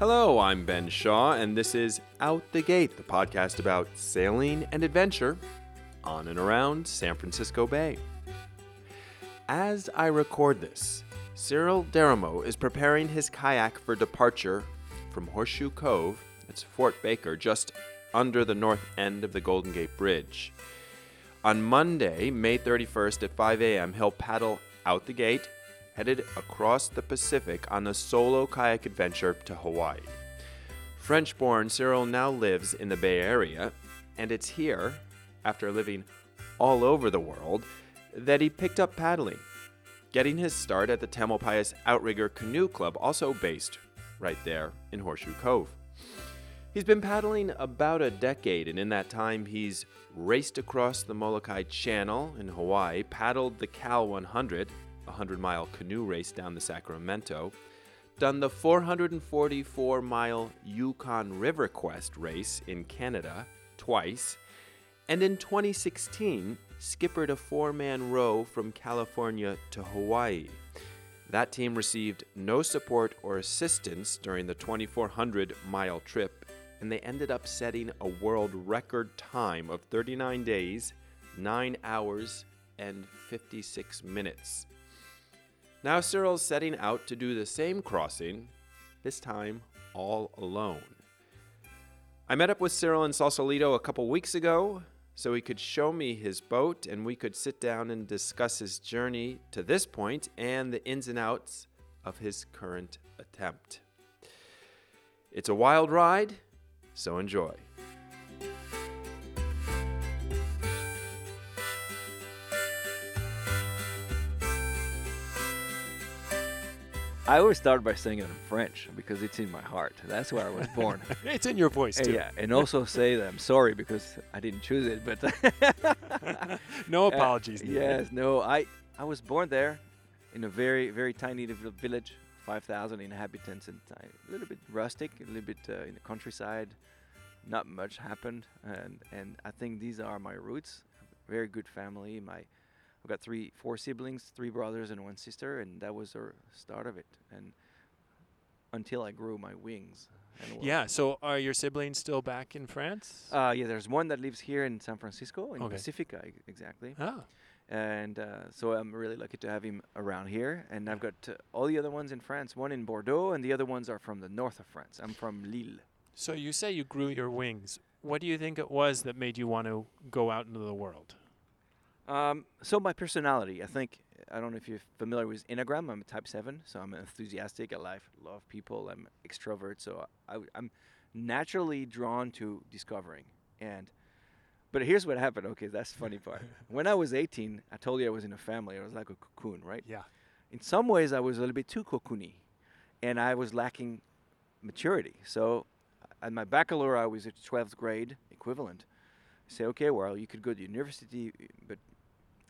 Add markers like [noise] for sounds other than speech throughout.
Hello, I'm Ben Shaw, and this is Out the Gate, the podcast about sailing and adventure on and around San Francisco Bay. As I record this, Cyril Derreumaux is preparing his kayak for departure from Horseshoe Cove, it's Fort Baker, just under the north end of the Golden Gate Bridge. On Monday, May 31st at 5 a.m., he'll paddle out the gate, headed across the Pacific on a solo kayak adventure to Hawaii. French born, Cyril now lives in the Bay Area, and it's here, after living all over the world, that he picked up paddling, getting his start at the Tamalpais Outrigger Canoe Club, also based right there in Horseshoe Cove. He's been paddling about a decade, and in that time, he's raced across the Molokai Channel in Hawaii, paddled the Cal 100, a 100 mile canoe race down the Sacramento, done the 444 mile Yukon River Quest race in Canada twice, and in 2016, skippered a four man row from California to Hawaii. That team received no support or assistance during the 2,400 mile trip, and they ended up setting a world record time of 39 days, 9 hours, and 56 minutes. Now Cyril's setting out to do the same crossing, this time all alone. I met up with Cyril in Sausalito a couple weeks ago so he could show me his boat and we could sit down and discuss his journey to this point and the ins and outs of his current attempt. It's a wild ride, so enjoy. I always start by saying it in French because it's in my heart. That's where I was born. [laughs] it's in your voice Uh, too. yeah, and also say that I'm sorry because I didn't choose it. But [laughs] no [laughs] Uh, apologies. needed. yes, no, I I was born there in a very very tiny little village, 5,000 inhabitants, and a little bit rustic, a little bit uh, in the countryside. Not much happened, and and I think these are my roots. Very good family. My I've got three, four siblings, three brothers and one sister, and that was the start of it. And until I grew my wings. And Yeah. So are your siblings still back in France? Uh, yeah, there's one that lives here in San Francisco, in Okay. Pacifica, e- exactly. ah. And uh, so I'm really lucky to have him around here. And I've got uh, all the other ones in France, one in Bordeaux, and the other ones are from the north of France. I'm from Lille. So you say you grew your wings. What do you think it was that made you want to go out into the world? Um, so my personality, I think, I don't know if you're familiar with Enneagram. I'm a Type Seven, so I'm enthusiastic. I love love people. I'm extrovert, so I, am naturally drawn to discovering. And but here's what happened. Okay, that's the funny [laughs] part. when I was 18, I told you I was in a family. I was like a cocoon, right? Yeah. In some ways, I was a little bit too cocoony, and I was lacking maturity. So at my baccalaureate, I was at 12th grade equivalent. I say, okay, well, you could go to university, but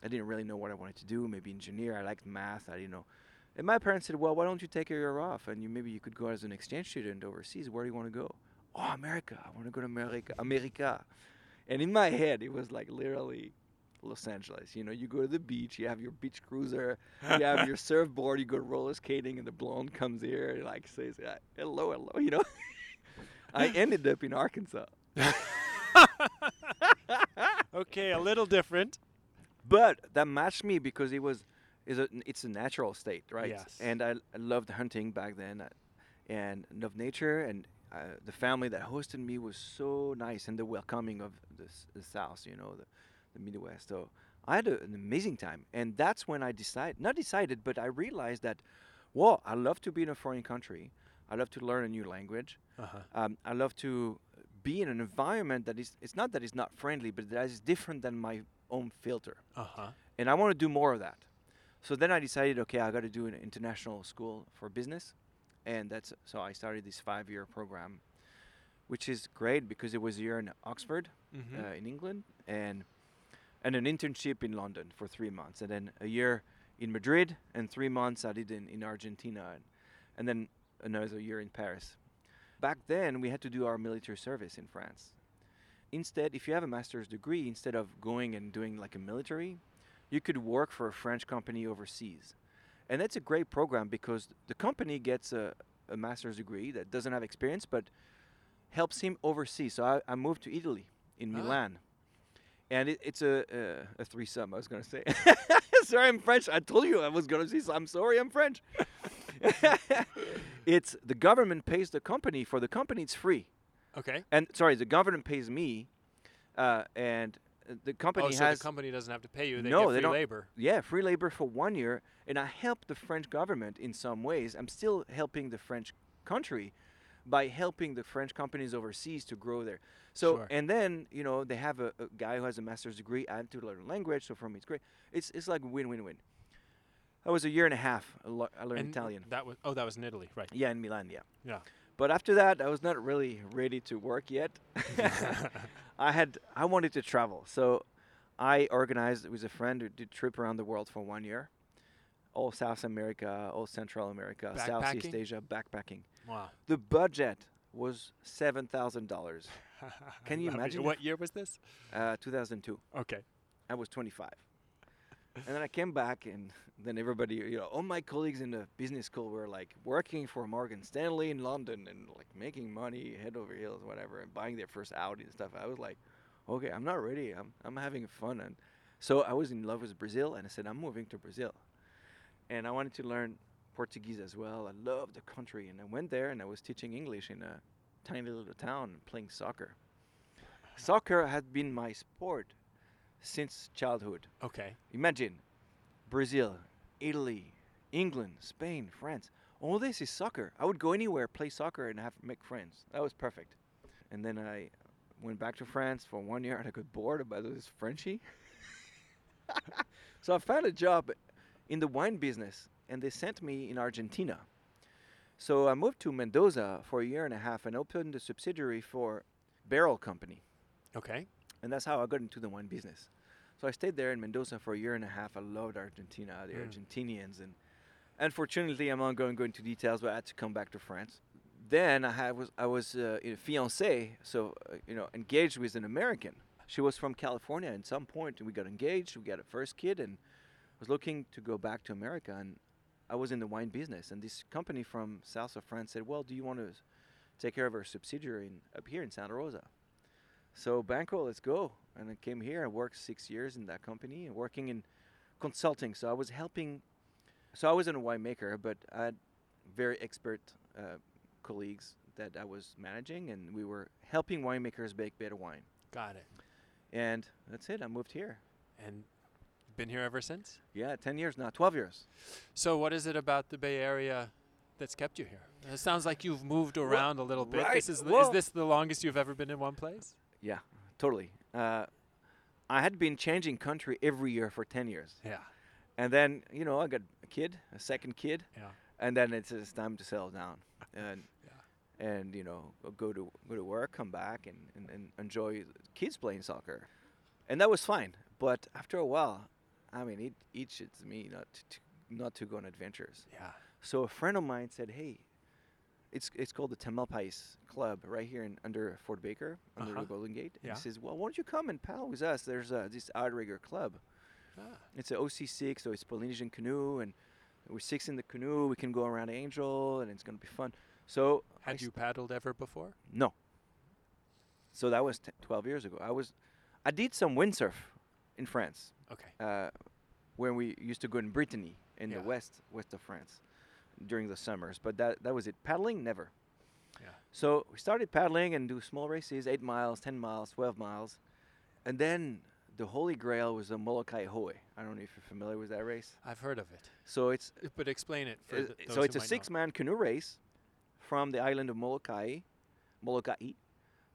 I didn't really know what I wanted to do. Maybe engineer. I liked math. I didn't know. And my parents said, well, why don't you take a year off and you maybe you could go as an exchange student overseas. Where do you want to go? Oh, America. I want to go to America. America. And in my head, it was like literally Los Angeles. You know, you go to the beach, you have your beach cruiser, you have your [laughs] surfboard, you go roller skating, and the blonde comes here and like says, uh, "Hello, hello." You know, [laughs] I ended up in Arkansas. [laughs] Okay, a little different. But that matched me because it was is a it's a natural state right Yes. and I, I loved hunting back then uh, and loved nature and uh, the family that hosted me was so nice and the welcoming of the, the south you know the, the midwest so i had a, an amazing time and that's when i decided not decided but i realized that well i love to be in a foreign country i love to learn a new language Uh-huh. um, I love to be in an environment that is, it's not that it's not friendly, but that is different than my own filter. Uh-huh. And I want to do more of that. So then I decided, okay, I got to do an international school for business. And that's, so I started this five year program, which is great because it was a year in Oxford, Mhm. uh, in England, and, and an internship in London for three months. And then a year in Madrid, and three months I did in, in Argentina, and, and then another year in Paris. Back then, we had to do our military service in France. Instead, if you have a master's degree, instead of going and doing like a military, you could work for a French company overseas. And that's a great program because the company gets a, a master's degree that doesn't have experience, but helps him overseas. So I, I moved to Italy in Ah. Milan, and it, it's a uh, a threesome. I was gonna say. [laughs] sorry, I'm French. I told you I was gonna say. So I'm sorry, I'm French. [laughs] [laughs] it's the government pays the company. For the company, it's free. Okay. And sorry, the government pays me, uh, and the company oh, so has the company doesn't have to pay you. They No, get they don't- labor. yeah free labor for one year, and I help the French government in some ways. I'm still helping the French country by helping the French companies overseas to grow there. So Sure. and then you know they have a, a guy who has a master's degree. Have to learn language, so for me it's great. It's it's like win-win-win. I was a year and a half. I, lo- I learned And Italian. That was oh, that was in Italy, right? Yeah, in Milan. Yeah. Yeah. But after that, I was not really ready to work yet. [laughs] [laughs] I had I wanted to travel, so I organized with a friend who did a trip around the world for one year, all South America, all Central America, Southeast Asia, backpacking. Wow. The budget was seven thousand dollars. [laughs] Can you imagine What year was this? Uh, 2002. Okay. I was 25. And then I came back, and then everybody, you know, all my colleagues in the business school were like working for Morgan Stanley in London and like making money head over heels, whatever, and buying their first Audi and stuff. I was like, okay, I'm not ready. I'm I'm having fun, and so I was in love with Brazil, and I said I'm moving to Brazil, and I wanted to learn Portuguese as well. I love the country, and I went there, and I was teaching English in a tiny little town, playing soccer. Soccer had been my sport since childhood. Okay. Imagine Brazil, Italy, England, Spain, France. All this is soccer. I would go anywhere, play soccer, and have make friends. That was perfect. And then I went back to France for one year, and I got bored about this Frenchy. [laughs] so I found a job in the wine business, and they sent me in Argentina. So I moved to Mendoza for a year and a half and opened a subsidiary for Barrel Company Okay. And that's how I got into the wine business. So I stayed there in Mendoza for a year and a half. I loved Argentina, the Mm. Argentinians, and unfortunately, I'm not going to go into details, but I had to come back to France. Then I had, was I was uh, a fiancé, so uh, you know, engaged with an American. She was from California. At some point, we got engaged. We got a first kid, and I was looking to go back to America. And I was in the wine business, and this company from south of France said, "Well, do you want to take care of our subsidiary in, up here in Santa Rosa?" So Banco, let's go. And I came here. I worked six years in that company, working in consulting. So I was helping. So I wasn't a winemaker, but I had very expert uh, colleagues that I was managing, and we were helping winemakers make better wine. Got it. And that's it. I moved here. And been here ever since. Yeah, ten years now, twelve years. So what is it about the Bay Area that's kept you here? It sounds like you've moved around a little bit. right, This is, the- is this the longest you've ever been in one place? Yeah, totally. Uh, I had been changing country every year for ten years, Yeah. and then you know I got a kid, a second kid, Yeah. and then it's, it's time to settle down [laughs] and and you know go to go to work come back and, and, and enjoy kids playing soccer and that was fine but after a while i mean it itches me not to, to not to go on adventures Yeah. so a friend of mine said hey it's it's called the Tamalpais Club right here in under Fort Baker under Uh-huh. the Golden Gate. And Yeah. he says, "Well, why don't you come and paddle with us? There's uh, this outrigger club. Ah. It's an OC6, so it's Polynesian canoe, and we're six in the canoe. We can go around Angel, and it's gonna be fun." So Had you paddled ever before? no. So that was t- 12 years ago. I was, I did some windsurf in France, Okay. uh, when we used to go in Brittany in Yeah. the west west of France during the summers. But that that was it. Paddling never. Yeah. So we started paddling and do small races, eight miles, 10 miles, 12 miles, and then the holy grail was the Molokai Hoe. I don't know if you're familiar with that race. I've heard of it. So it's Uh, But explain it for uh, th- so it's a six-man canoe race from the island of Molokai, Molokai,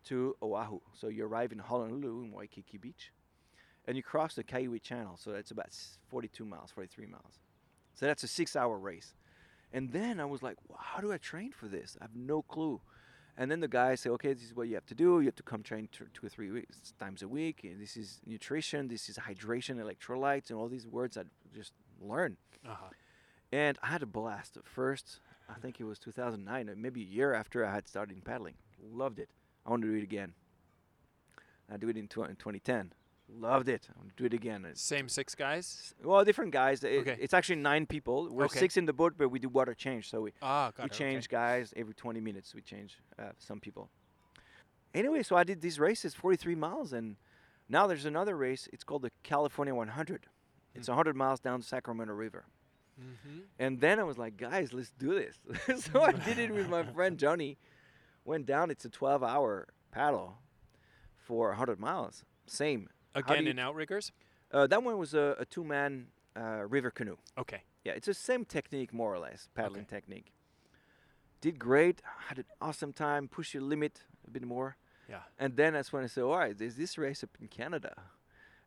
to Oahu. So you arrive in Honolulu in Waikiki Beach, and you cross the Kaiwi Channel. So that's about 42 miles, 43 miles. So that's a six-hour race. And then I was like, well, how do I train for this? I have no clue. And then the guy said, okay, this is what you have to do. You have to come train t- two or three weeks, times a week. And this is nutrition. This is hydration, electrolytes, and all these words I just learned. Uh-huh. And I had a blast. At first, I think it was 2009, maybe a year after I had started paddling. Loved it. I want to do it again. I do it in, tw- in 2010. Loved it. I want to do it again. It's, Same six guys. well, different guys. It- Okay. It's actually nine people. We're Okay. six in the boat, but we do water change. So we, Ah, got we it. okay. change guys every 20 minutes. We change uh, some people. Anyway, so I did these races, 43 miles, and now there's another race. It's called the California 100. It's Hmm. 100 miles down the Sacramento River. Mm-hmm. And then I was like, guys, let's do this. [laughs] so I did it with my [laughs] friend Johnny. Went down. It's a 12 hour paddle for 100 miles. Same. Again in outriggers. Uh, that one was a, a two man uh, river canoe. Okay. Yeah, it's the same technique, more or less, paddling Okay. technique. Did great. Had an awesome time. Push your limit a bit more. Yeah. And then that's when I said, all right, there's this race up in Canada.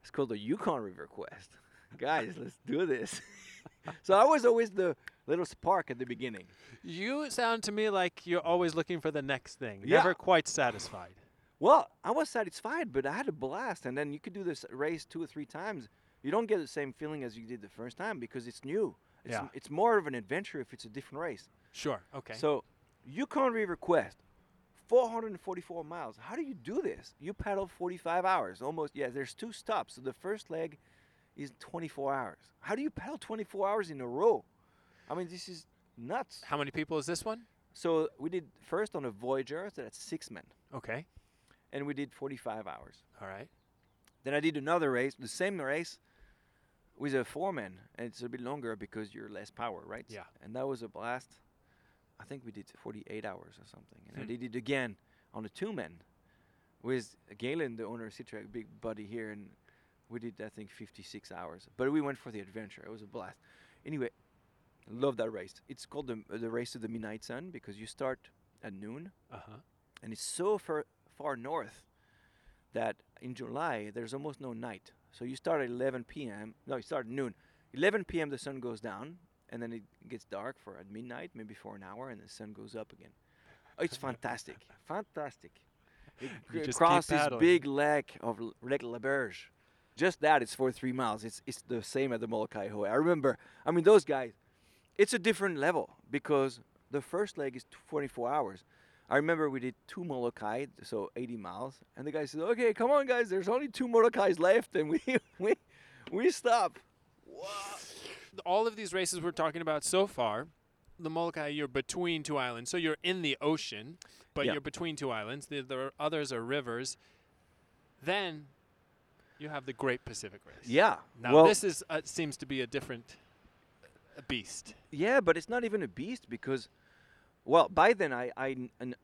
It's called the Yukon River Quest. [laughs] Guys, let's do this. [laughs] so I was always the little spark at the beginning. You sound to me like you're always looking for the next thing. Yeah. Never quite satisfied. Well, I was satisfied, but I had a blast. And then you could do this race two or three times. You don't get the same feeling as you did the first time because it's new. It's, Yeah. m- it's more of an adventure if it's a different race. Sure. Okay. So, Yukon River Quest, 444 miles. How do you do this? You paddle 45 hours, almost. Yeah, there's two stops. So the first leg is 24 hours. How do you paddle 24 hours in a row? I mean, this is nuts. How many people is this one? So we did first on a Voyager, so that's six men, Okay. And we did 45 hours. All right. Then I did another race, the same race, with a four man, and it's a bit longer because you're less power, right? Yeah. And that was a blast. I think we did 48 hours or something, and I Hmm. did it again on a two man with Galen, the owner of Sea Trek, big buddy here, and we did I think 56 hours. But we went for the adventure. It was a blast. Anyway, love that race. It's called the the race of the midnight sun because you start at noon Uh huh. and it's so far far north that in July there's almost no night. So you start at 11 p.m. No, you start at noon. 11 p.m. the sun goes down, and then it gets dark for at midnight, maybe for an hour, and the sun goes up again. Oh, it's fantastic, [laughs] fantastic. You You just cross this big lake of L- Lake Laberge. Just that, it's for three miles. It's it's the same at the Molokai Hoe. I remember. I mean, those guys. It's a different level because the first leg is 24 hours. I remember we did two Molokai, so 80 miles, and the guy said, "Okay, come on, guys. There's only two Molokais left," and we [laughs] we we stop. All of these races we're talking about so far, the Molokai, you're between two islands, so you're in the ocean, but Yeah. you're between two islands. The, the others are rivers. Then you have the Great Pacific Race. Yeah. Now well, this is uh, seems to be a different beast. Yeah, but it's not even a beast because, well, by then I, I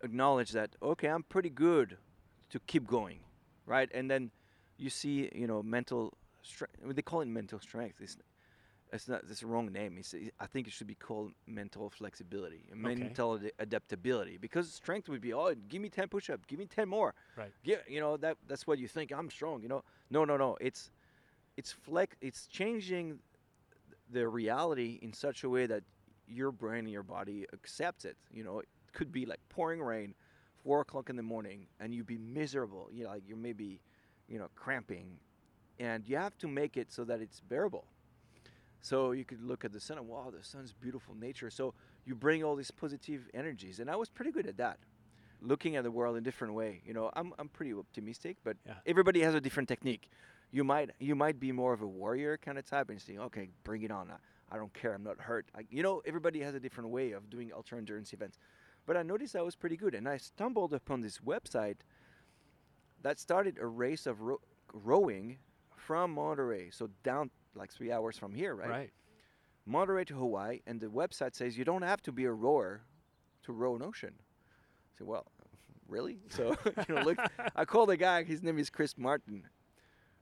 acknowledge that, okay, I'm pretty good to keep going, right? And then you see, you know, mental strength. They call it mental strength. It's, it's not, the wrong name. It's, I think it should be called mental flexibility, mental ad- adaptability. Because strength would be, oh, give me 10 push ups, give me 10 more. Right. Yeah, you know, that that's what you think. I'm strong, you know. No, no, no. It's, it's flex, it's changing the reality in such a way that your brain and your body accepts it. You know, it could be like pouring rain, four o'clock in the morning, and you'd be miserable. You know, like you're maybe, you know, cramping, and you have to make it so that it's bearable. So you could look at the sun and wow, the sun's beautiful nature. So you bring all these positive energies, and I was pretty good at that, looking at the world in a different way. You know, I'm I'm pretty optimistic, but Yeah. everybody has a different technique. You might you might be more of a warrior kind of type and say, okay, bring it on. Uh, I, don't care. I'm not hurt. I, you know, everybody has a different way of doing ultra endurance events. But I noticed I was pretty good, and I stumbled upon this website that started a race of ro- rowing from Monterey, so down like three hours from here, right? Right. Monterey to Hawaii, and the website says you don't have to be a rower to row an ocean. I said, well, really? [laughs] So you know, look, I [laughs] called a guy. His name is Chris Martin,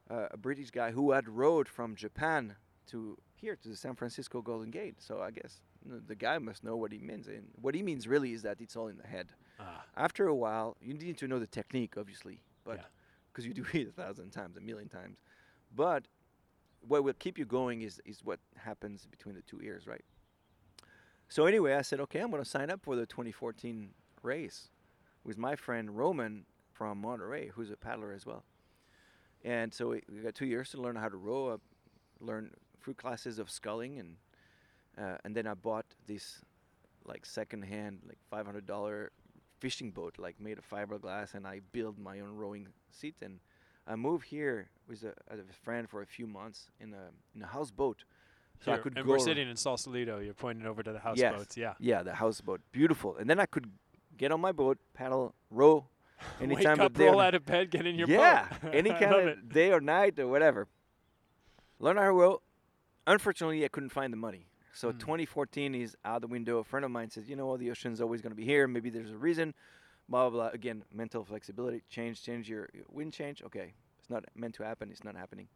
uh, a British guy who had rowed from Japan to here to the San Francisco Golden Gate. So I guess the guy must know what he means, and what he means really is that it's all in the head. Ah, After a while, you need to know the technique, obviously, but Yeah. because you do [laughs] it a thousand times, a million times. But what will keep you going is is what happens between the two ears, right? So anyway, I said, okay, I'm going to sign up for the 2014 race with my friend Roman from Monterey, who's a paddler as well. And so we, we got two years to learn how to row, uh, learn few classes of sculling, and uh, and then I bought this like second-hand, like $500 fishing boat, like made of fiberglass, and I built my own rowing seat, and I moved here with a, a friend for a few months in a in a houseboat, so I Here, could and go. we're sitting in Sausalito. You're pointing over to the Yes. houseboats. Yeah. Yeah, the houseboat, beautiful. And then I could get on my boat, paddle, row, [laughs] anytime Wake of up, roll out of bed, get in your yeah, boat. [laughs] any kind of it. day or night or whatever. Learn how to row. Unfortunately, I couldn't find the money. So Mm. 2014 is out the window. A friend of mine says, you know what, the ocean's always going to be here. Maybe there's a reason. Blah, blah, blah. Again, mental flexibility. Change, change your, your wind change. Okay, it's not meant to happen. It's not happening.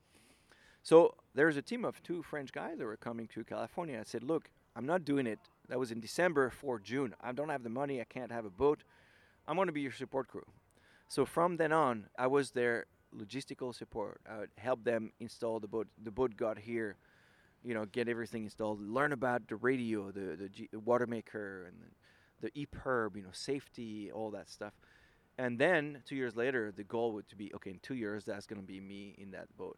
So there's a team of two French guys that were coming to California. I said, look, I'm not doing it. That was in December for June. I don't have the money. I can't have a boat. I'm going to be your support crew. So from then on, I was their logistical support. I would help them install the boat. The boat got here, you know, get everything installed, learn about the radio, the the G- water maker, and the, the EPIRB, you know, safety, all that stuff. And then two years later, the goal would to be okay. In two years, that's going to be me in that boat.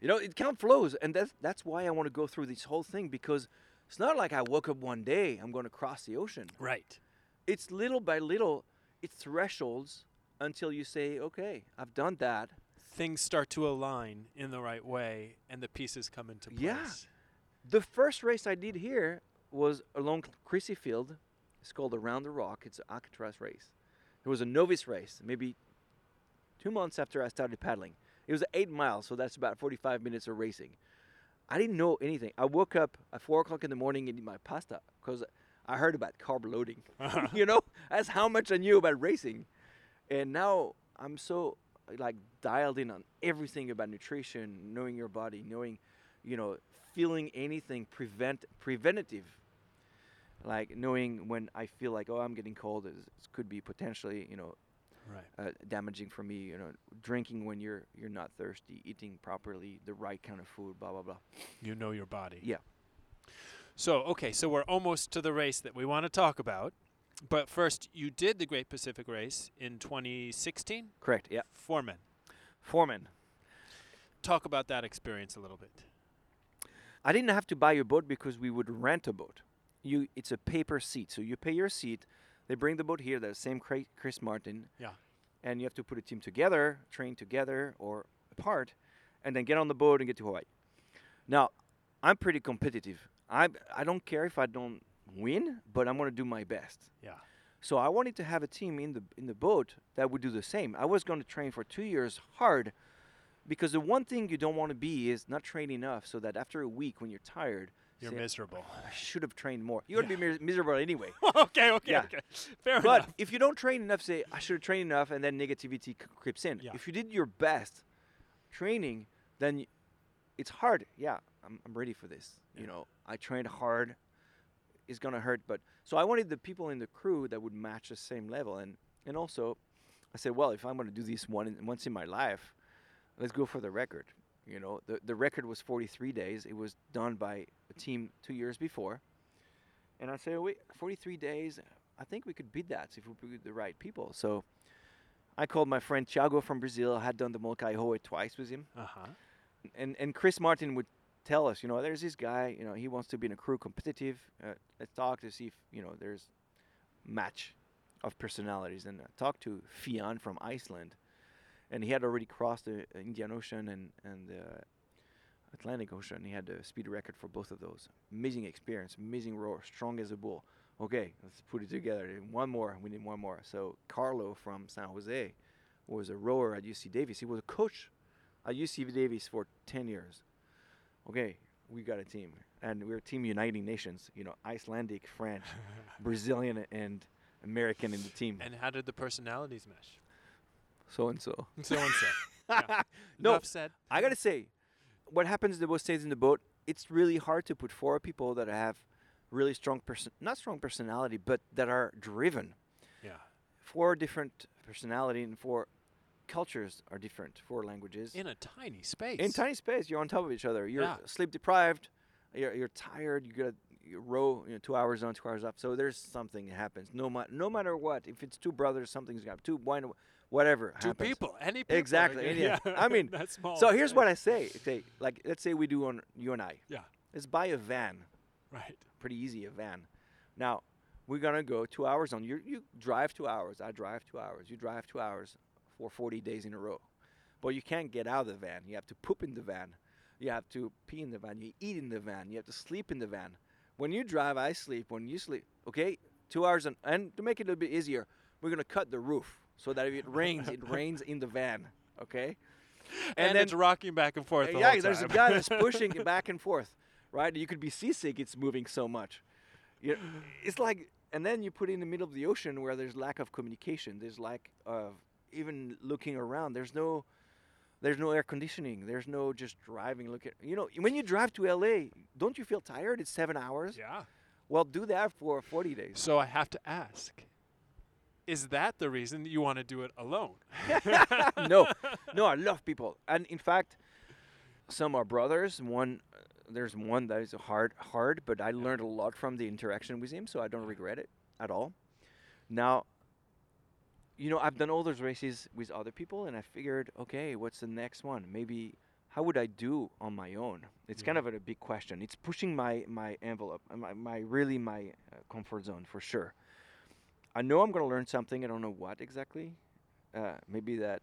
You know, it kind of flows, and that's that's why I want to go through this whole thing because it's not like I woke up one day I'm going to cross the ocean Right. it's little by little it's thresholds until you say okay i've done that Things start to align in the right way, and the pieces come into place. Yeah. the first race i did here was along Crissy Field. It's called Around the Rock. It's an Alcatraz race. It was a novice race, maybe two months after I started paddling. It was eight miles, so that's about 45 minutes of racing. I didn't know anything. I woke up at four o'clock in the morning and eat my pasta because I heard about carb loading. [laughs] [laughs] you know, that's how much I knew about racing. And now I'm so like dialed in on everything about nutrition, knowing your body, knowing, you know, feeling anything prevent preventative. Like knowing when I feel like oh I'm getting cold, it could be potentially you know Right. uh, damaging for me. You know, drinking when you're you're not thirsty, eating properly, the right kind of food, blah blah blah. You know your body. Yeah. So, okay, so we're almost to the race that we want to talk about. But first, you did the Great Pacific Race in 2016 Correct. Yeah. for men. Foreman. Talk about that experience a little bit. I didn't have to buy a boat because we would rent a boat. You, it's a paper seat, so you pay your seat. They bring the boat here. The same Chris Martin. Yeah. And you have to put a team together, train together or apart, and then get on the boat and get to Hawaii. Now, I'm pretty competitive. I I don't care if I don't win, but I'm gonna do my best. Yeah. So I wanted to have a team in the in the boat that would do the same. I was going to train for two years hard, because the one thing you don't want to be is not train enough, so that after a week when you're tired, You're say, miserable. Oh, I should have trained more. You're gonna Yeah. be mis- miserable anyway. [laughs] okay, okay, Yeah. okay. Fair enough. but enough. if you don't train enough, say I should have trained enough, and then negativity c- creeps in. Yeah. If you did your best training, then y- it's hard. Yeah, I'm, I'm ready for this. Yeah. You know, I trained hard. It's gonna hurt, but so I wanted the people in the crew that would match the same level, and and also, I said, well, if I'm gonna do this one in, once in my life, let's go for the record. You know, the the record was 43 days. It was done by a team two years before, and I said, wait, 43 days. I think we could beat that if we put the right people. So I called my friend Thiago from Brazil. I had done the Molokai Hoe twice with him. Uh huh. And and Chris Martin would tell us, you know, there's this guy, you know, he wants to be in a crew competitive. Uh, let's talk to see if, you know, there's match of personalities. And I talked to Fiann from Iceland. And he had already crossed the Indian Ocean and, and the Atlantic Ocean. He had the speed record for both of those. Amazing experience, amazing rower, strong as a bull. Okay, let's put it together. One more, we need one more. So Carlo from San Jose was a rower at UC Davis. He was a coach at UC Davis for 10 years. Okay, we got a team. And we're Team Uniting Nations, you know, Icelandic, French, [laughs] Brazilian, and American in the team. And how did the personalities mesh? So and so. So and so. Yeah. [laughs] No, Enough said. I gotta say, what happens the boat stays in the boat. It's really hard to put four people that have really strong person, not strong personality, but that are driven. Yeah. Four different personality and four cultures are different. Four languages In a tiny space. in tiny space. You're on top of each other. You're Yeah. sleep deprived. You're, you're tired. You gotta you row you know, two hours on, two hours up. So there's something that happens. No, ma- no matter what. If it's two brothers, something's got two wine, whatever. Two happens. people. Any people. Exactly, like, yeah. I mean, [laughs] that's small. So here's what. I say. Say like let's say we do on you and I. Yeah. Let's buy a van. Right. Pretty easy a van. Now we're gonna go two hours on. You you drive two hours. I drive two hours. You drive two hours. For 40 days in a row. But you can't get out of the van. You have to poop in the van. You have to pee in the van. You eat in the van. You have to sleep in the van. When you drive, I sleep. When you sleep, okay, two hours. And, and to make it a little bit easier, we're gonna cut the roof so that if it rains, it [laughs] rains in the van. Okay. And, it's rocking back and forth. The yeah, there's a guy that's [laughs] pushing it back and forth, right? You could be seasick. It's moving so much. You it's like, and then you put it in the middle of the ocean where there's lack of communication. There's lack of even looking around. There's no, there's no air conditioning. There's no just driving. Look at you know when you drive to LA, don't you feel tired? It's seven hours. yeah. Well, do that for 40 days. So I have to ask: Is that the reason you want to do it alone? [laughs] no, [laughs] no, I love people, and in fact, some are brothers. One, uh, there's one that is hard, hard, but I learned a lot from the interaction with him, so I don't regret it at all. Now, you know, I've done all those races with other people, and I figured, okay, what's the next one? Maybe how would I do on my own? It's kind of a big question. It's pushing my my envelope, uh, my, my really my uh, comfort zone for sure. I know I'm gonna learn something. I don't know what exactly. Uh, maybe that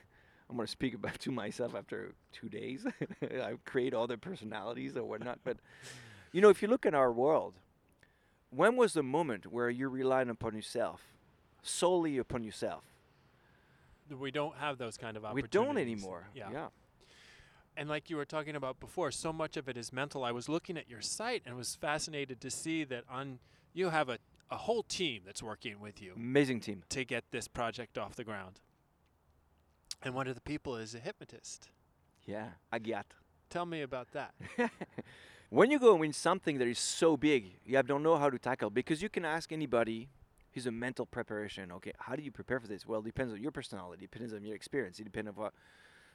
[laughs] I'm gonna speak about [laughs] to myself after two days. [laughs] I create all the personalities or whatnot. But you know, if you look at our world, when was the moment where you relied upon yourself, solely upon yourself? We don't have those kind of opportunities. We don't anymore. Yeah. yeah. And like you were talking about before, so much of it is mental. I was looking at your site and was fascinated to see that on you have a, a whole team that's working with you Amazing team. to get this project off the ground. And one of the people is a hypnotist. Yeah, Agyat. Tell me about that. [laughs] when you go in something that is so big, you have don't know how to tackle because you can ask anybody. He's a mental preparation. Okay, how do you prepare for this? Well, it depends on your personality, it depends on your experience, it depends on what.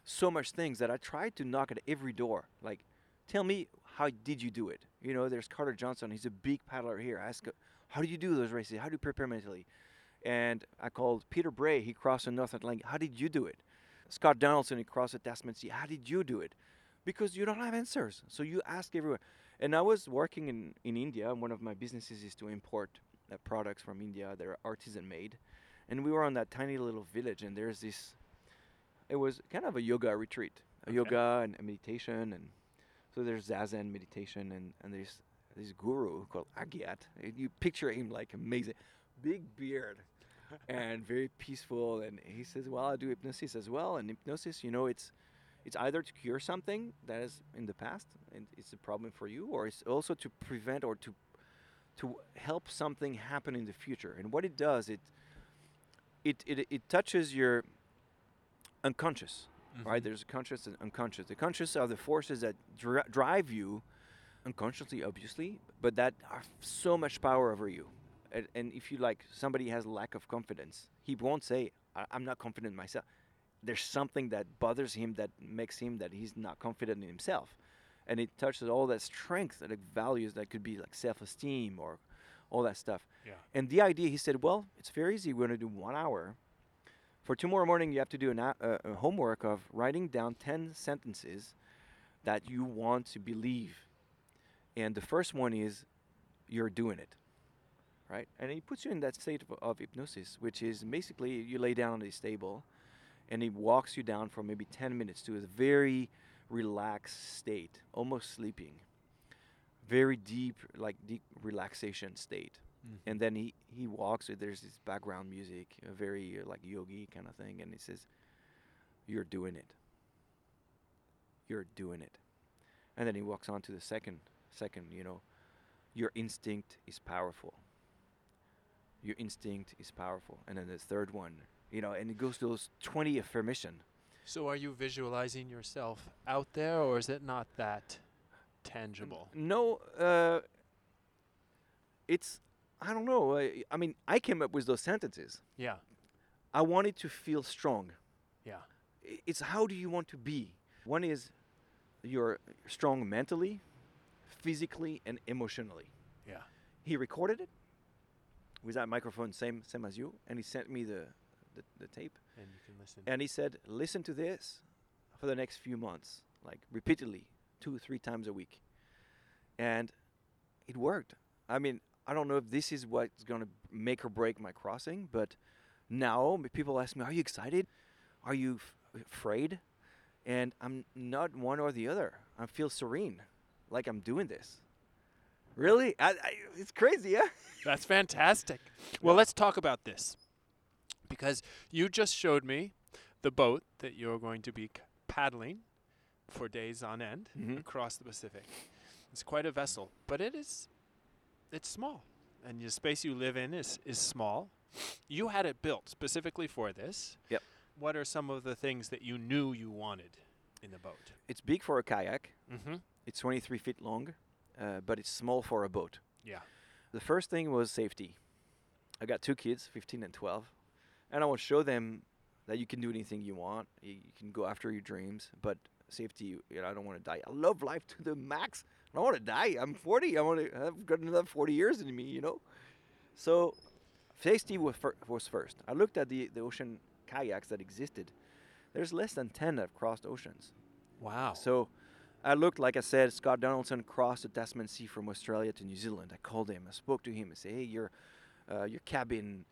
So much things that I try to knock at every door. Like, tell me how did you do it? You know, there's Carter Johnson. He's a big paddler here. I ask, how do you do those races? How do you prepare mentally? And I called Peter Bray. He crossed the North Atlantic. How did you do it? Scott Donaldson. He crossed the Tasman Sea. How did you do it? because you don't have answers. So you ask everywhere. And I was working in, in India, one of my businesses is to import uh, products from India that are artisan made. And we were on that tiny little village, and there's this, it was kind of a yoga retreat, a Okay. yoga and a meditation. And so there's Zazen meditation, and, and there's this guru called Agyat. And You picture him like amazing, big beard. [laughs] and very peaceful, and he says, "Well, I do hypnosis as well, and hypnosis, you know, it's it's either to cure something that is in the past and it's a problem for you or it's also to prevent or to to help something happen in the future. And what it does it it it, it touches your unconscious right? Mhm. there's a conscious and unconscious. The conscious are the forces that dri- drive you unconsciously obviously but that have so much power over you. And, and if you like somebody has lack of confidence he won't say i'm not confident in myself. There's something that bothers him that makes him that he's not confident in himself and it touches all that strength like values that could be like self-esteem or all that stuff. Yeah. and the idea he said well it's very easy. We're going to do one hour. For tomorrow morning you have to do an, a, a, uh, a homework of writing down 10 sentences that you want to believe. And the first one is you're doing it. Right? And he puts you in that state of, of hypnosis which is basically you lay down on this table and he walks you down for maybe 10 minutes to a very relaxed state, almost sleeping. Very deep, like deep relaxation state. Mhm. And then he, he walks, there's this background music, a very uh, like yogi kind of thing, and he says, You're doing it. You're doing it. And then he walks on to the second, second, you know, your instinct is powerful. Your instinct is powerful. And then the third one, you know, and it goes to those 20 affirmation. So are you visualizing yourself out there, or is it not that tangible? No, uh, it's I don't know. I, I mean, I came up with those sentences. Yeah. I wanted to feel strong. Yeah. It's how do you want to be? One is you're strong mentally, physically, and emotionally. Yeah. He recorded it with that microphone, same same as you, and he sent me the the, the tape. And you can listen. And he said, listen to this for the next few months, like repeatedly, two, three times a week. And it worked. I mean, I don't know if this is what's going to make or break my crossing, but now people ask me, are you excited? Are you f- afraid? And I'm not one or the other. I feel serene, like I'm doing this. Really? I, I, it's crazy, yeah? That's fantastic. Well, let's talk about this because you just showed me the boat that you're going to be paddling for days on end Mhm. across the Pacific. It's quite a vessel, but it is it's small and the space you live in is is small. You had it built specifically for this. Yep. What are some of the things that you knew you wanted in the boat? It's big for a kayak. Mm-hmm. It's 23 feet long, uh, but it's small for a boat. Yeah. The first thing was safety. I got two kids, 15 and 12, and I want to show them that you can do anything you want. You, you can go after your dreams, but safety. You know, I don't want to die. I love life to the max. I don't want to die. I'm 40. I want to. I've got another 40 years in me. You know. So, safety was, fir- was first. I looked at the the ocean kayaks that existed. There's less than 10 that have crossed oceans. Wow. So I looked, like I said, Scott Donaldson crossed the Tasman Sea from Australia to New Zealand. I called him, I spoke to him, I said, hey, your, uh, your cabin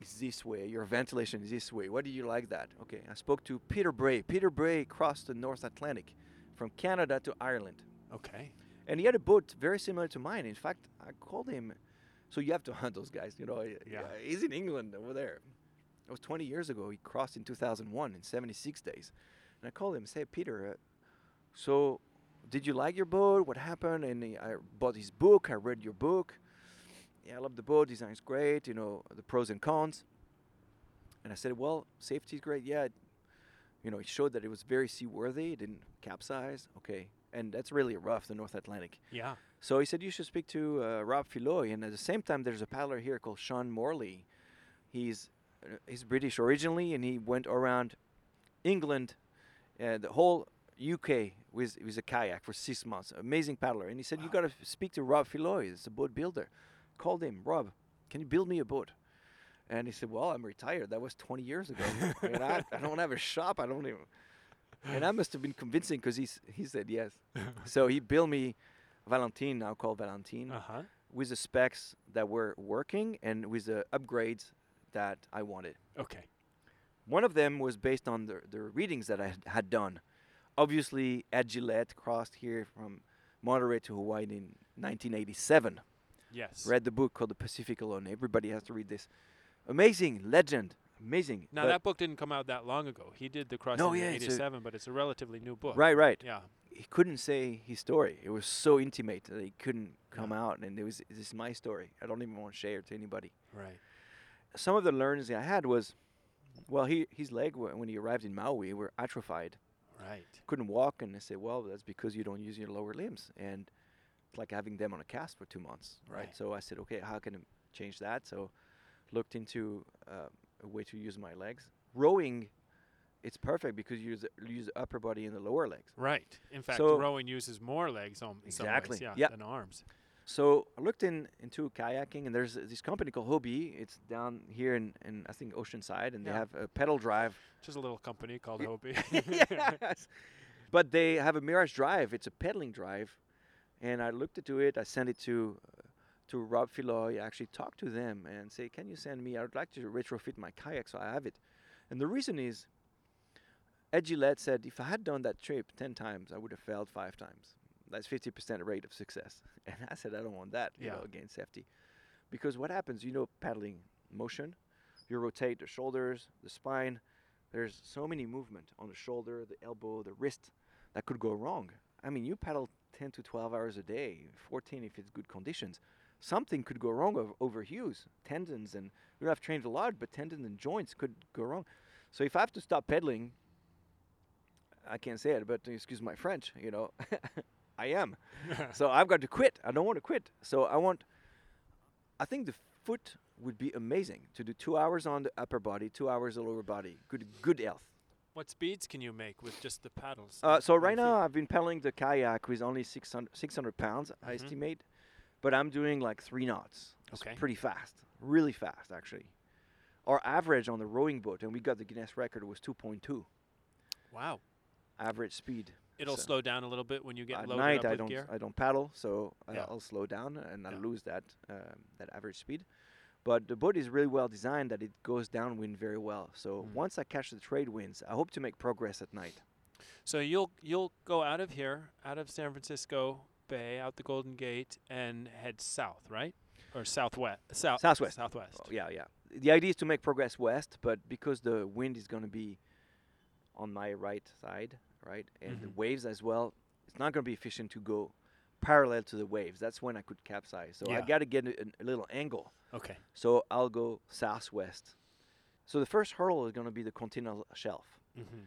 is this way, your ventilation is this way. What do you like that? Okay, I spoke to Peter Bray. Peter Bray crossed the North Atlantic from Canada to Ireland. okay. And he had a boat very similar to mine. In fact, I called him. So you have to [laughs] hunt those guys, you know. Yeah. He's in England over there. It was 20 years ago. He crossed in 2001 in 76 days. And I called him and said, Peter, uh, so did you like your boat? What happened? And he, I bought his book. I read your book. Yeah, I love the boat. Design's great. You know, the pros and cons. And I said, well, safety's great. Yeah. It, you know, it showed that it was very seaworthy. It didn't capsize. Okay. And that's really rough, the North Atlantic. Yeah. So he said you should speak to uh, Rob Feloy, and at the same time, there's a paddler here called Sean Morley. He's uh, he's British originally, and he went around England, uh, the whole UK with with a kayak for six months. Amazing paddler, and he said you got to speak to Rob Feloy. It's a boat builder. Called him, Rob. Can you build me a boat? And he said, Well, I'm retired. That was 20 years ago, [laughs] and I, I don't have a shop. I don't even. And I must have been convincing because he he said yes. [laughs] so he built me Valentine, now called Valentine, Uh huh. with the specs that were working and with the upgrades that I wanted. Okay. One of them was based on the, the readings that I had, had done. Obviously, Ed Gillette crossed here from Monterey to Hawaii in 1987. Yes. Read the book called The Pacific Alone. Everybody has to read this. Amazing, legend, amazing. Now But- that book didn't come out that long ago. He did the crossing No, in yeah, it's '87, but it's a relatively new book. right, right. Yeah. He couldn't say his story. It was so intimate that he couldn't come out, and it was this is my story. I don't even want to share it to anybody. Right. some of the learnings I had was, well, he, his leg when he arrived in Maui were atrophied, Right. couldn't walk, and they said, well, that's because you don't use your lower limbs, and like having them on a cast for two months, right? Right. So I said, okay, how can I change that? So looked into uh, a way to use my legs. Rowing, it's perfect because you use the, use the upper body and the lower legs. Right. In fact, So- rowing uses more legs on Exactly. ways, yeah, Yep. than arms. So I looked in into kayaking, and there's this company called Hobie. It's down here in, in I think Oceanside, and they have a pedal drive Just a little company called Hobie. [laughs] yes. But they have a Mirage Drive. It's a pedaling drive, and I looked into it. I sent it to uh, to Rob Feloy. I actually talked to them and say, "Can you send me? I would like to retrofit my kayak so I have it." And the reason is, Ed Gillette said, if I had done that trip ten times, I would have failed five times. That's fifty percent rate of success. [laughs] And I said, I don't want that. You Yeah. know, against safety, because what happens? You know, paddling motion. You rotate the shoulders, the spine. There's so many movement on the shoulder, the elbow, the wrist that could go wrong. I mean, you paddle 10 to 12 hours a day, 14 if it's good conditions. Something could go wrong over, overuse. Tendons and you know, I've trained a lot, but tendons and joints could go wrong. So if I have to stop pedaling, I can't say it, but excuse my French, you know, [laughs] I am. [laughs] so I've got to quit. I don't want to quit. So I want. I think the foot would be amazing to do two hours on the upper body, two hours on the lower body. Good, good health. What speeds can you make with just the paddles? Uh, so right now I've been pedaling the kayak with only 600, 600 pounds, I Mhm. estimate, but I'm doing like three knots. It's Okay. pretty fast, really fast actually. Our average on the rowing boat, and we got the Guinness record, was 2.2 Wow. average speed. It'll So slow down a little bit when you get At loaded night up I don't gear. I don't paddle, so I- Yeah. I'll slow down and I Yeah. lose that um, that average speed. But the boat is really well designed that it goes downwind very well. So Mm. once I catch the trade winds, I hope to make progress at night. So you'll you'll go out of here, out of San Francisco Bay, out the Golden Gate, and head south, right? Or southwest, south, Southwest. southwest. Oh, yeah, yeah. The idea is to make progress west, but because the wind is going to be on my right side, right, and the Mhm. waves as well, it's not going to be efficient to go parallel to the waves. That's when I could capsize. So I got to get a, a little angle. Okay. So I'll go southwest. So the first hurdle is going to be the continental shelf. Mm-hmm.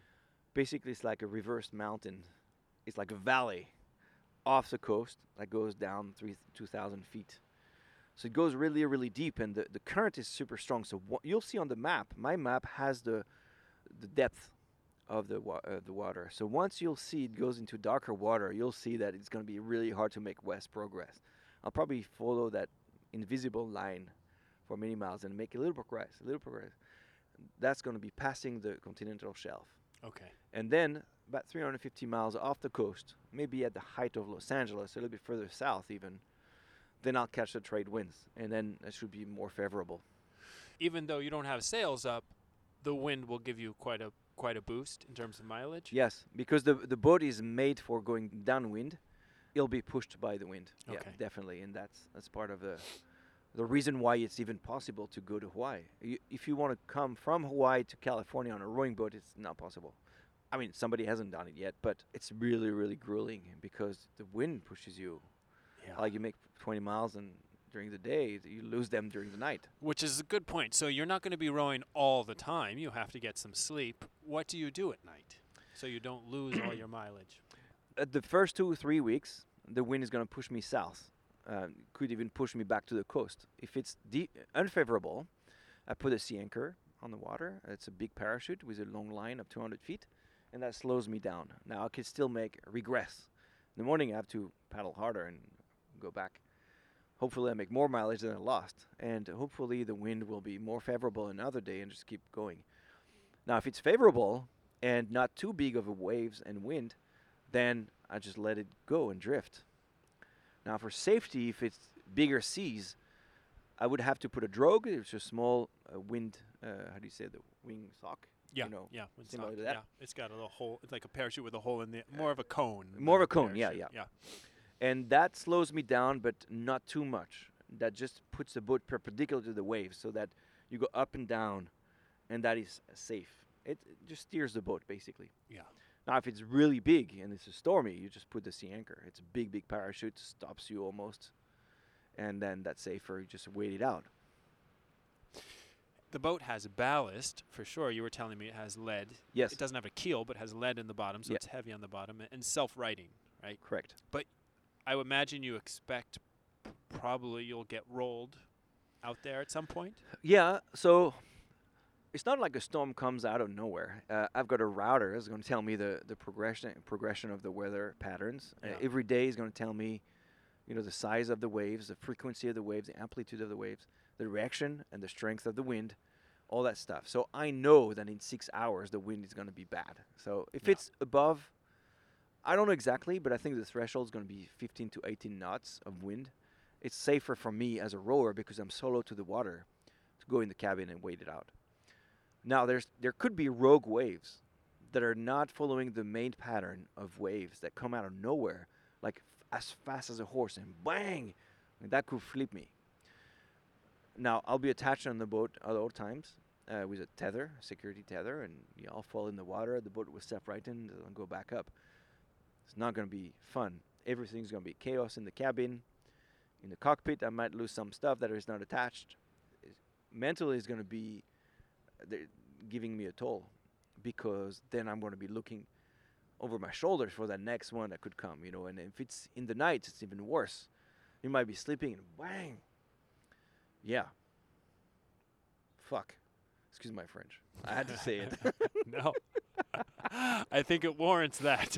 Basically, it's like a reversed mountain. It's like a valley off the coast that goes down three, 2,000 feet. So it goes really, really deep, and the, the current is super strong. So wha- you'll see on the map, my map has the the depth of the wa- uh, the water. So once you'll see it goes into darker water, you'll see that it's going to be really hard to make west progress. I'll probably follow that invisible line for many miles and make a little progress, a little progress. That's going to be passing the continental shelf. Okay. And then about 350 miles off the coast, maybe at the height of Los Angeles, a little bit further south even, then I'll catch the trade winds, and then it should be more favorable. Even though you don't have sails up, the wind will give you quite a quite a boost in terms of mileage. Yes, because the the boat is made for going downwind, it'll be pushed by the wind. Yeah, Okay. definitely, and that's that's part of the the reason why it's even possible to go to Hawaii. Y- if you want to come from Hawaii to California on a rowing boat, it's not possible. I mean, somebody hasn't done it yet, but it's really, really grueling because the wind pushes you. Yeah. Like you make 20 miles and during the day, you lose them during the night. Which is a good point. So you're not going to be rowing all the time. You have to get some sleep. What do you do at night so you don't lose all your mileage? At [clears throat] the first two or three weeks, the wind is going to push me south. Uh, could even push me back to the coast. If it's de- unfavorable, I put a sea anchor on the water. It's a big parachute with a long line of 200 feet, and that slows me down. Now I can still make regress. In the morning, I have to paddle harder and go back. Hopefully, I make more mileage than I lost, and hopefully, the wind will be more favorable another day and just keep going. Now, if it's favorable and not too big of a waves and wind, then I just let it go and drift. Now, for safety, if it's bigger seas, I would have to put a drogue. It's a small uh, wind. Uh, how do you say the wing sock? Yeah. You know, yeah. It's similar not- to that. Yeah. It's got a little hole. It's like a parachute with a hole in the more of a cone. more of a cone, yeah, yeah, Yeah. And that slows me down, but not too much. That just puts the boat perpendicular to the waves, so that you go up and down, and that is safe. It, it just steers the boat basically. Yeah. Now, if it's really big and it's a stormy, you just put the sea anchor. It's a big, big parachute, stops you almost, and then that's safer. You just wait it out. The boat has ballast for sure. You were telling me it has lead. Yes, It doesn't have a keel, but has lead in the bottom, so Yeah. it's heavy on the bottom and self-righting. Right. correct. I would imagine you expect probably you'll get rolled out there at some point. Yeah, so it's not like a storm comes out of nowhere. Uh, I've got a router that's going to tell me the, the progression progression of the weather patterns. Uh, every day is going to tell me, you know, the size of the waves, the frequency of the waves, the amplitude of the waves, the direction and the strength of the wind, all that stuff. So I know that in six hours the wind is going to be bad. So if Yeah. it's above, I don't know exactly, but I think the threshold is going to be 15 to 18 knots of wind. It's safer for me as a rower because I'm solo to the water to go in the cabin and wait it out. Now there's there could be rogue waves that are not following the main pattern of waves that come out of nowhere, like f- as fast as a horse and bang, and that could flip me. Now I'll be attached on the boat at all times uh, with a tether, security tether, and you know, I'll fall in the water. The boat will step right in and go back up. It's not going to be fun. Everything's going to be chaos in the cabin. In the cockpit, I might lose some stuff that is not attached. Mentally, it's going to be giving me a toll because then I'm going to be looking over my shoulders for that next one that could come, you know. And if it's in the night, it's even worse. You might be sleeping and bang. Yeah. Fuck. Excuse my French. I had to say it. [laughs] no. I think it warrants that.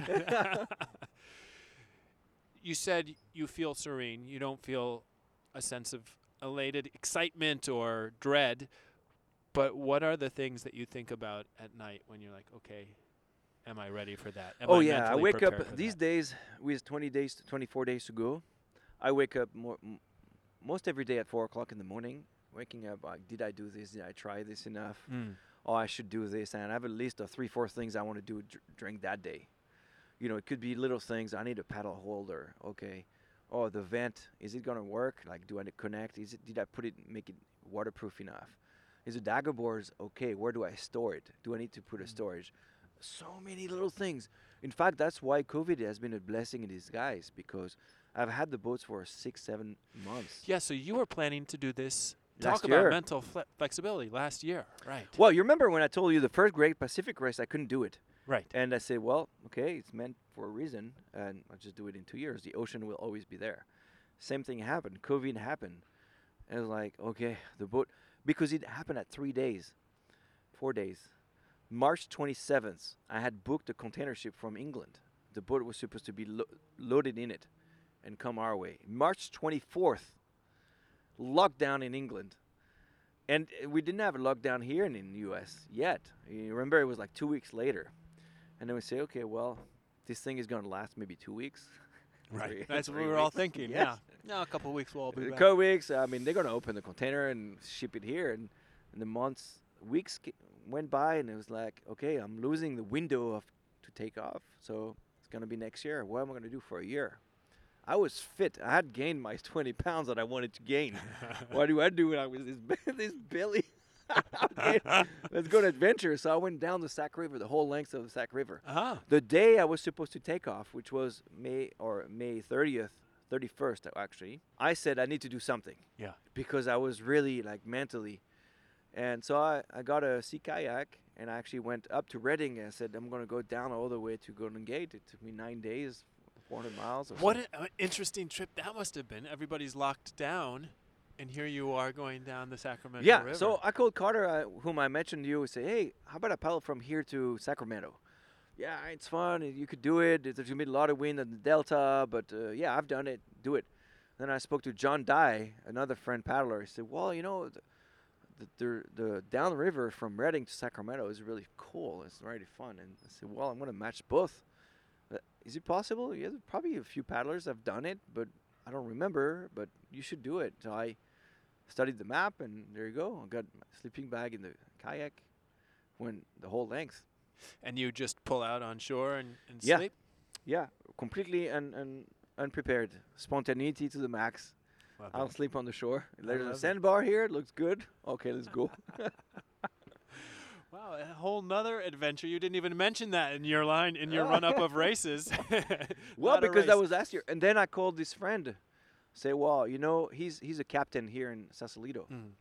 you said you feel serene. You don't feel a sense of elated excitement or dread. But what are the things that you think about at night when you're like, okay, am I ready for that? Am oh I yeah, I wake up these that? days with 20 days, to 24 days to go. I wake up more, m- most every day at four o'clock in the morning waking up like, did I do this? Did I try this enough? Mm. Oh, I should do this, and I have a list of three, four things I want to do during that day. You know, it could be little things. I need a paddle holder. Okay. Oh, the vent is it gonna work? Like, do I need to connect? Is it? Did I put it make it waterproof enough? Is the dagger boards okay? Where do I store it? Do I need to put a Mm. storage? So many little things. In fact, that's why COVID has been a blessing in disguise because I've had the boats for six, seven months. Yeah, so you were planning to do this. Last Talk year. about mental fle- flexibility last year, right? Well, you remember when I told you the first Great Pacific race, I couldn't do it. Right. And I said, well, okay, it's meant for a reason, and I'll just do it in two years. The ocean will always be there. Same thing happened. COVID happened. And it was like, okay, the boat, because it happened at three days, four days. March 27th, I had booked a container ship from England. The boat was supposed to be lo- loaded in it and come our way. March 24th, lockdown in England. And uh, we didn't have a lockdown here in, in the US yet. You remember, it was like two weeks later. And then we say, okay, well, this thing is going to last maybe two weeks. Three- [laughs] That's what we were all thinking. Yes. Yeah. No, a couple of weeks we'll all be A back. couple weeks. I mean, they're going to open the container and ship it here. And, and the months, weeks ca- went by, and it was like, okay, I'm losing the window of to take off. So it's going to be next year. What am I going to do for a year? I was fit. I had gained my 20 pounds that I wanted to gain. [laughs] what do I do when I was this, [laughs] this belly? [laughs] okay, let's go to adventure. So I went down the Sac River, the whole length of the Sac River. Ah, The day I was supposed to take off, which was May or May 30th, 31st actually, I said I need to do something. Yeah. Because I was really like mentally. And so I, I got a sea kayak and I actually went up to Redding and I said I'm going to go down all the way to Golden Gate. It took me nine days, 400 miles. What so. an uh, interesting trip that must have been. Everybody's locked down, and here you are going down the Sacramento yeah, River. so I called Carter, uh, whom I mentioned to you, and say, hey, how about a paddle from here to Sacramento? Yeah, it's fun. You could do it. There's going to be a lot of wind in the Delta, but uh, yeah, I've done it. Do it. Then I spoke to John Dye, another friend paddler. He said, well, you know, the, the, the, the downriver from Redding to Sacramento is really cool. It's really fun. And I said, well, I'm going to match both. Is it possible? Yeah, probably a few paddlers have done it, but I don't remember. But you should do it. So I studied the map, and there you go. I got my sleeping bag in the kayak, went the whole length. and you just pull out on shore and, and Yeah. sleep. Yeah, completely un, un, unprepared. Spontaneity to the max. Love I'll it. sleep on the shore. There's a sandbar here. It looks good. Okay, let's go. [laughs] [laughs] A whole nother adventure. You didn't even mention that in your line in your run up of [laughs] races. [laughs] well, because that was last year. And then I called this friend. Say, well, you know, he's he's a captain here in Sausalito. Mm.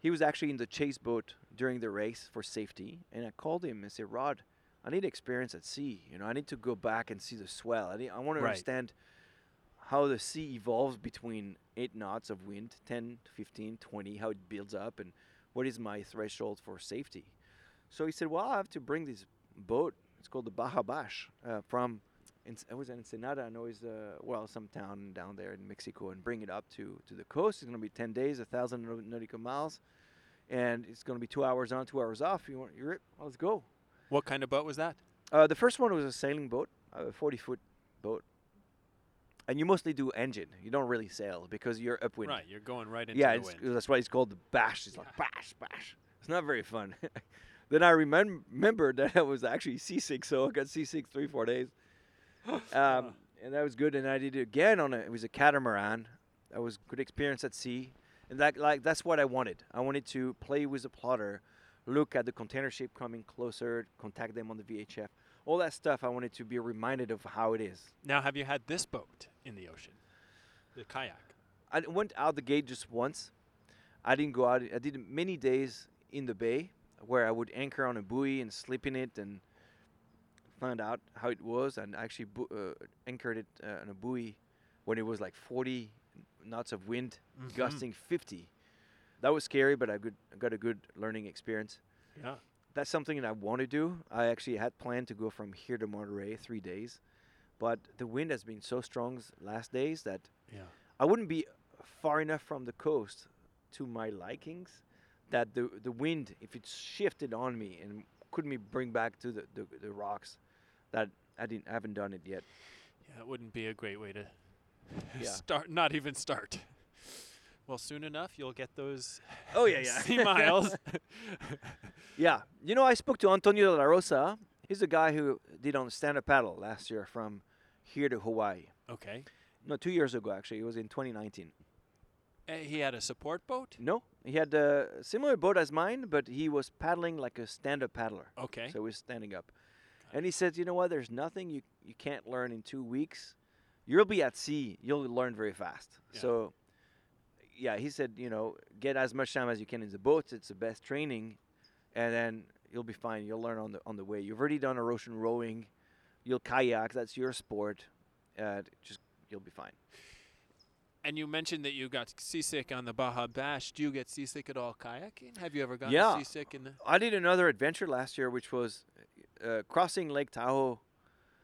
He was actually in the chase boat during the race for safety, and I called him and said, "Rod, I need experience at sea. You know, I need to go back and see the swell. I, need, I want to Right. understand how the sea evolves between eight knots of wind, 10, 15, 20, how it builds up, and what is my threshold for safety." So he said, "Well, I have to bring this boat. It's called the Baja Bash uh, from." In, it was in Ensenada, I know it's uh, well some town down there in Mexico, and bring it up to to the coast. It's gonna be ten days, a thousand nautical miles, and it's gonna be two hours on, two hours off. You want you're it? Well, let's go. What kind of boat was that? Uh, the first one was a sailing boat, a 40 foot boat, and you mostly do engine. You don't really sail because you're upwind. Right, you're going right into Yeah, the wind. that's why it's called the bash. It's like bash, bash. It's not very fun. [laughs] then I remem- remembered that I was actually seasick, so I got seasick three, four days. [laughs] Um, and that was good. And I did it again on a. It was a catamaran. That was good experience at sea, and that like that's what I wanted. I wanted to play with the plotter, look at the container ship coming closer, contact them on the VHF, all that stuff. I wanted to be reminded of how it is. Now, have you had this boat in the ocean? The kayak. I went out the gate just once. I didn't go out. I did many days in the bay where I would anchor on a buoy and sleep in it and find out how it was. And actually bu- uh, anchored it uh, on a buoy when it was like 40 knots of wind, Mhm. gusting 50. That was scary, but I, good, I got a good learning experience. Yeah. That's something that I want to do. I actually had planned to go from here to Monterey three days, but the wind has been so strong last days that Yeah. I wouldn't be far enough from the coast to my likings that the the wind, if it shifted on me and couldn't me bring back to the, the, the rocks, that I didn't I haven't done it yet. Yeah, it wouldn't be a great way to [laughs] Yeah. start. Not even start. Well, soon enough, you'll get those [laughs] Oh, yeah, yeah. [laughs] sea miles. Yeah. You know, I spoke to Antonio de la Rosa. He's the guy who did on stand-up paddle last year from here to Hawaii. okay. No, two years ago actually. It was in 2019. Uh, he had a support boat. No, he had a similar boat as mine, but he was paddling like a stand-up paddler. Okay. So he was standing up. And he said, you know what? There's nothing you you can't learn in two weeks. You'll be at sea. You'll learn very fast. Yeah. So, yeah, he said, you know, get as much time as you can in the boats. It's the best training, and then you'll be fine. You'll learn on the on the way. You've already done a ocean rowing. You'll kayak. That's your sport. Uh, just you'll be fine. And you mentioned that you got seasick on the Baja Bash. Do you get seasick at all kayaking? Have you ever gotten Yeah. seasick in the? I did another adventure last year, which was uh, crossing Lake Tahoe.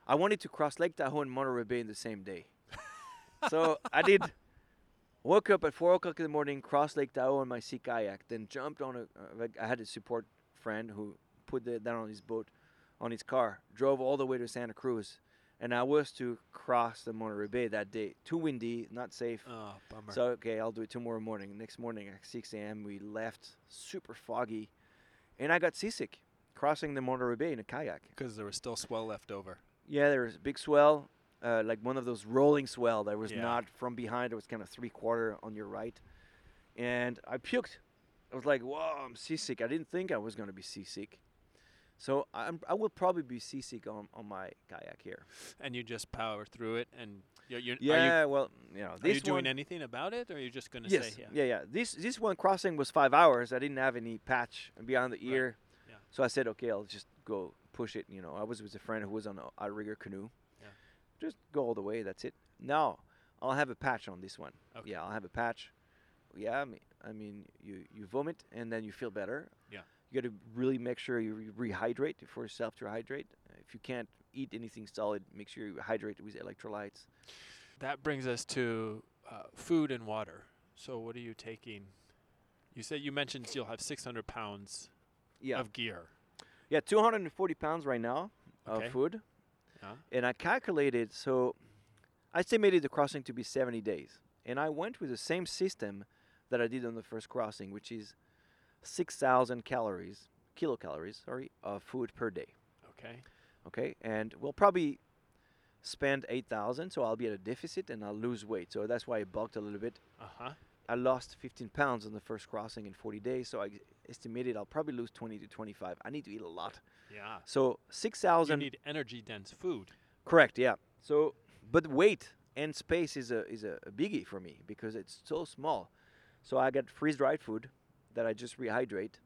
I wanted to cross Lake Tahoe and Monterey Bay in the same day. [laughs] so I did. Woke up at four o'clock in the morning, crossed Lake Tahoe on my sea kayak, then jumped on a. Uh, like I had a support friend who put the, that on his boat, on his car, drove all the way to Santa Cruz, and I was to cross the Monterey Bay that day. Too windy, not safe. Oh, bummer. So okay, I'll do it tomorrow morning. Next morning at 6 a.m. we left, super foggy, and I got seasick crossing the Monterey Bay in a kayak. Because there was still swell left over. Yeah, there was a big swell, uh, like one of those rolling swell that was Yeah. not from behind. It was kind of three quarter on your right, and I puked. I was like, "Whoa, I'm seasick." I didn't think I was gonna be seasick, so I'm, I will probably be seasick on, on my kayak here. And you just power through it, and you're, you're, Yeah, well, you know, Are you, this are you doing anything about it, or are you just going to Yes. say, yeah? yeah, yeah. This this one crossing was five hours. I didn't have any patch beyond the Right. ear, Yeah. so I said, okay, I'll just go push it. You know, I was with a friend who was on a outrigger canoe. Yeah. Just go all the way. That's it. Now I'll have a patch on this one. Okay. Yeah, I'll have a patch. Yeah, I mean, I mean, you you vomit and then you feel better. Yeah. You got to really make sure you re- rehydrate for yourself to hydrate. If you can't eat anything solid, make sure you hydrate with electrolytes. That brings us to uh, food and water. So, what are you taking? You said you mentioned you'll have 600 pounds Yeah. of gear. Yeah, 240 pounds right now Okay. of food. Yeah. And I calculated, so I estimated the crossing to be 70 days. And I went with the same system that I did on the first crossing, which is 6,000 calories, kilocalories, sorry, of food per day. Okay. Okay. And we'll probably spend 8,000, so I'll be at a deficit and I'll lose weight. So that's why I bulked a little bit. Uh huh. I lost 15 pounds on the first crossing in 40 days, so I estimated I'll probably lose 20 to 25. I need to eat a lot. Yeah. So 6,000. You 6,000 need energy dense food. Correct. Yeah. So, but weight and space is a is a, a biggie for me because it's so small. So I got freeze dried food that I just rehydrate,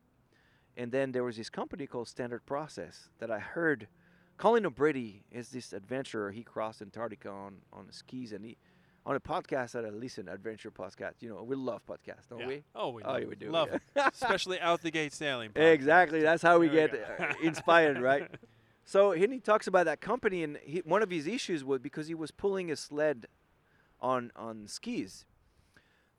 and then there was this company called Standard Process that I heard. Colin O'Brady is this adventurer. He crossed Antarctica on on skis, and he on a podcast that I listen, adventure podcast. You know, we love podcasts, don't yeah. we? Oh, we Oh, love, we do, love yeah. it. [laughs] especially out the gate sailing. podcast. Exactly. That's how we There get go. uh, [laughs] inspired, right? So he talks about that company, and he, one of his issues was because he was pulling a sled on on skis,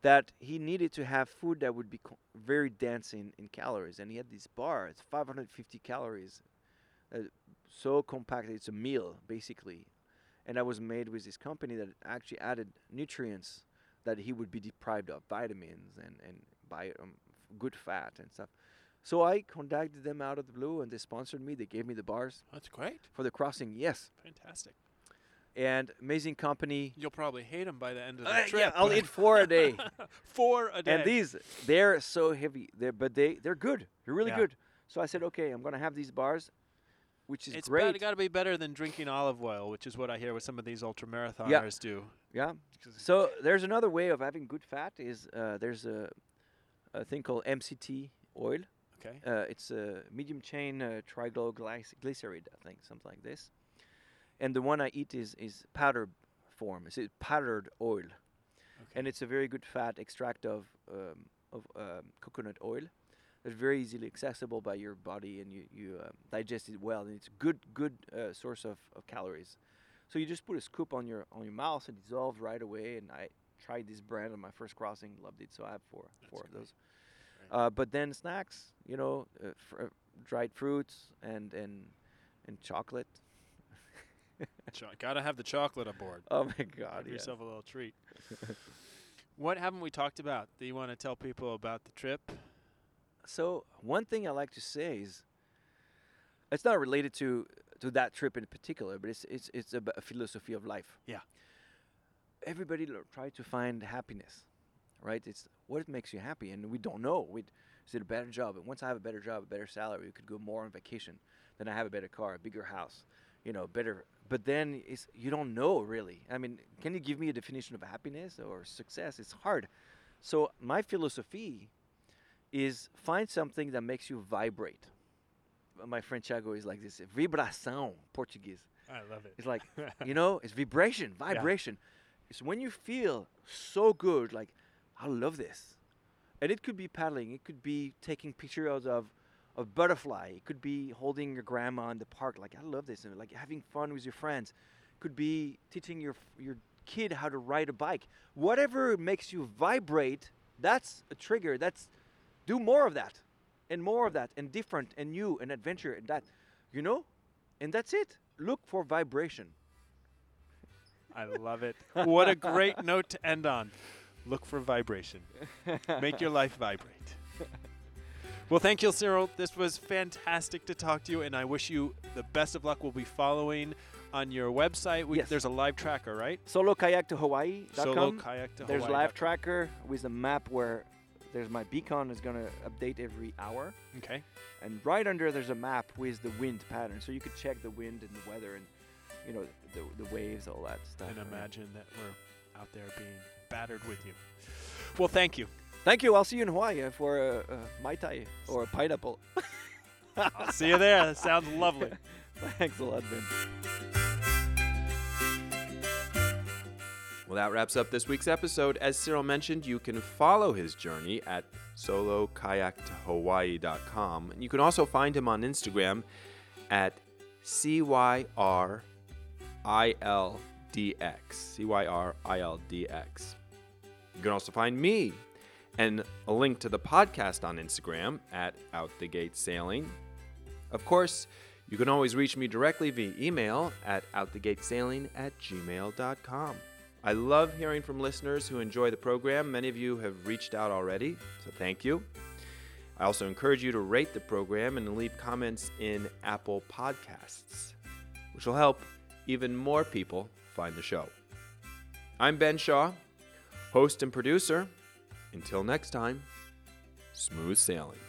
that he needed to have food that would be co- very dense in, in calories, and he had this bar. It's 550 calories, uh, so compact. It's a meal basically, and that was made with this company that actually added nutrients that he would be deprived of, vitamins and and um, good fat and stuff. So I contacted them out of the blue, and they sponsored me. They gave me the bars That's great. for the crossing. Yes, Fantastic. And amazing company. You'll probably hate them by the end of the Uh, trip. yeah, I'll eat four a day. [laughs] four a day. and these, they're so heavy. They're but they they're good. They're really Yeah. good. So I said, okay, I'm gonna have these bars, which is it's great. It's got to be better than drinking olive oil, which is what I hear what some of these ultra marathoners do. yeah. So there's another way of having good fat. Is uh, there's a a thing called MCT oil. okay. Uh, it's a medium chain uh, triglyceride, I think, something like this. And the one I eat is is powder form. It's a powdered oil, okay. and it's a very good fat extract of um, of um, coconut oil. It's very easily accessible by your body, and you you um, digest it well. And it's a good good uh, source of, of calories. So you just put a scoop on your on your mouth and dissolves right away. And I tried this brand on my first crossing, loved it. So I have four That's four of those. Great. Uh, but then snacks, you know, uh, fr- uh, dried fruits and and and chocolate. [laughs] Cho- gotta have the chocolate aboard. Oh my God! Have Yeah. yourself a little treat. [laughs] What haven't we talked about Do you want to tell people about the trip? So one thing I like to say is, it's not related to to that trip in particular, but it's it's it's a, philosophy of life. Yeah. Everybody lo- try to find happiness, right? It's what makes you happy, and we don't know. We is it a better job? And once I have a better job, a better salary, we could go more on vacation. Then I have a better car, a bigger house, you know, better. But then it's you don't know really. I mean, can you give me a definition of happiness or success? It's hard. So my philosophy is find something that makes you vibrate. Uh, My friend Thiago is like this vibração Portuguese. I love it. It's like [laughs] you know, it's vibration, vibration. It's when you feel so good, like I love this, and it could be paddling, it could be taking pictures of of butterfly, it could be holding your grandma in the park, like I love this, and like having fun with your friends, could be teaching your your kid how to ride a bike. Whatever makes you vibrate, that's a trigger. That's do more of that, and more of that, and different, and new, and adventure, and that, you know, and that's it. Look for vibration. I love it. What a great note to end on. Look for vibration. Make your life vibrate. [laughs] Well, thank you, Cyril. This was fantastic to talk to you, and I wish you the best of luck. We'll be following on your website. We, Yes. There's a live tracker, right? Solo kayak to Hawaii.com. Solo kayak to There's Hawaii live tracker with a map where there's my beacon is gonna update every hour, Okay. and right under there's a map with the wind pattern, so you could check the wind and the weather and you know the, the waves, all that stuff. And right? imagine that we're out there being battered with you. Well, thank you. Thank you. I'll see you in Hawaii for a, a mai tai or a pineapple. I'll see you there. That sounds lovely. [laughs] Thanks a lot, Ben. Well, that wraps up this week's episode. As Cyril mentioned, you can follow his journey at solokayaktohawaii.com. And you can also find him on Instagram at CYRILDX. CYRILDX. You can also find me and a link to the podcast on Instagram at Out the Gate Sailing. Of course, you can always reach me directly via email at outthegatesailing at gmail.com. I love hearing from listeners who enjoy the program. Many of you have reached out already, so thank you. I also encourage you to rate the program and leave comments in Apple Podcasts, which will help even more people find the show. I'm Ben Shaw, host and producer. Until next time, smooth sailing.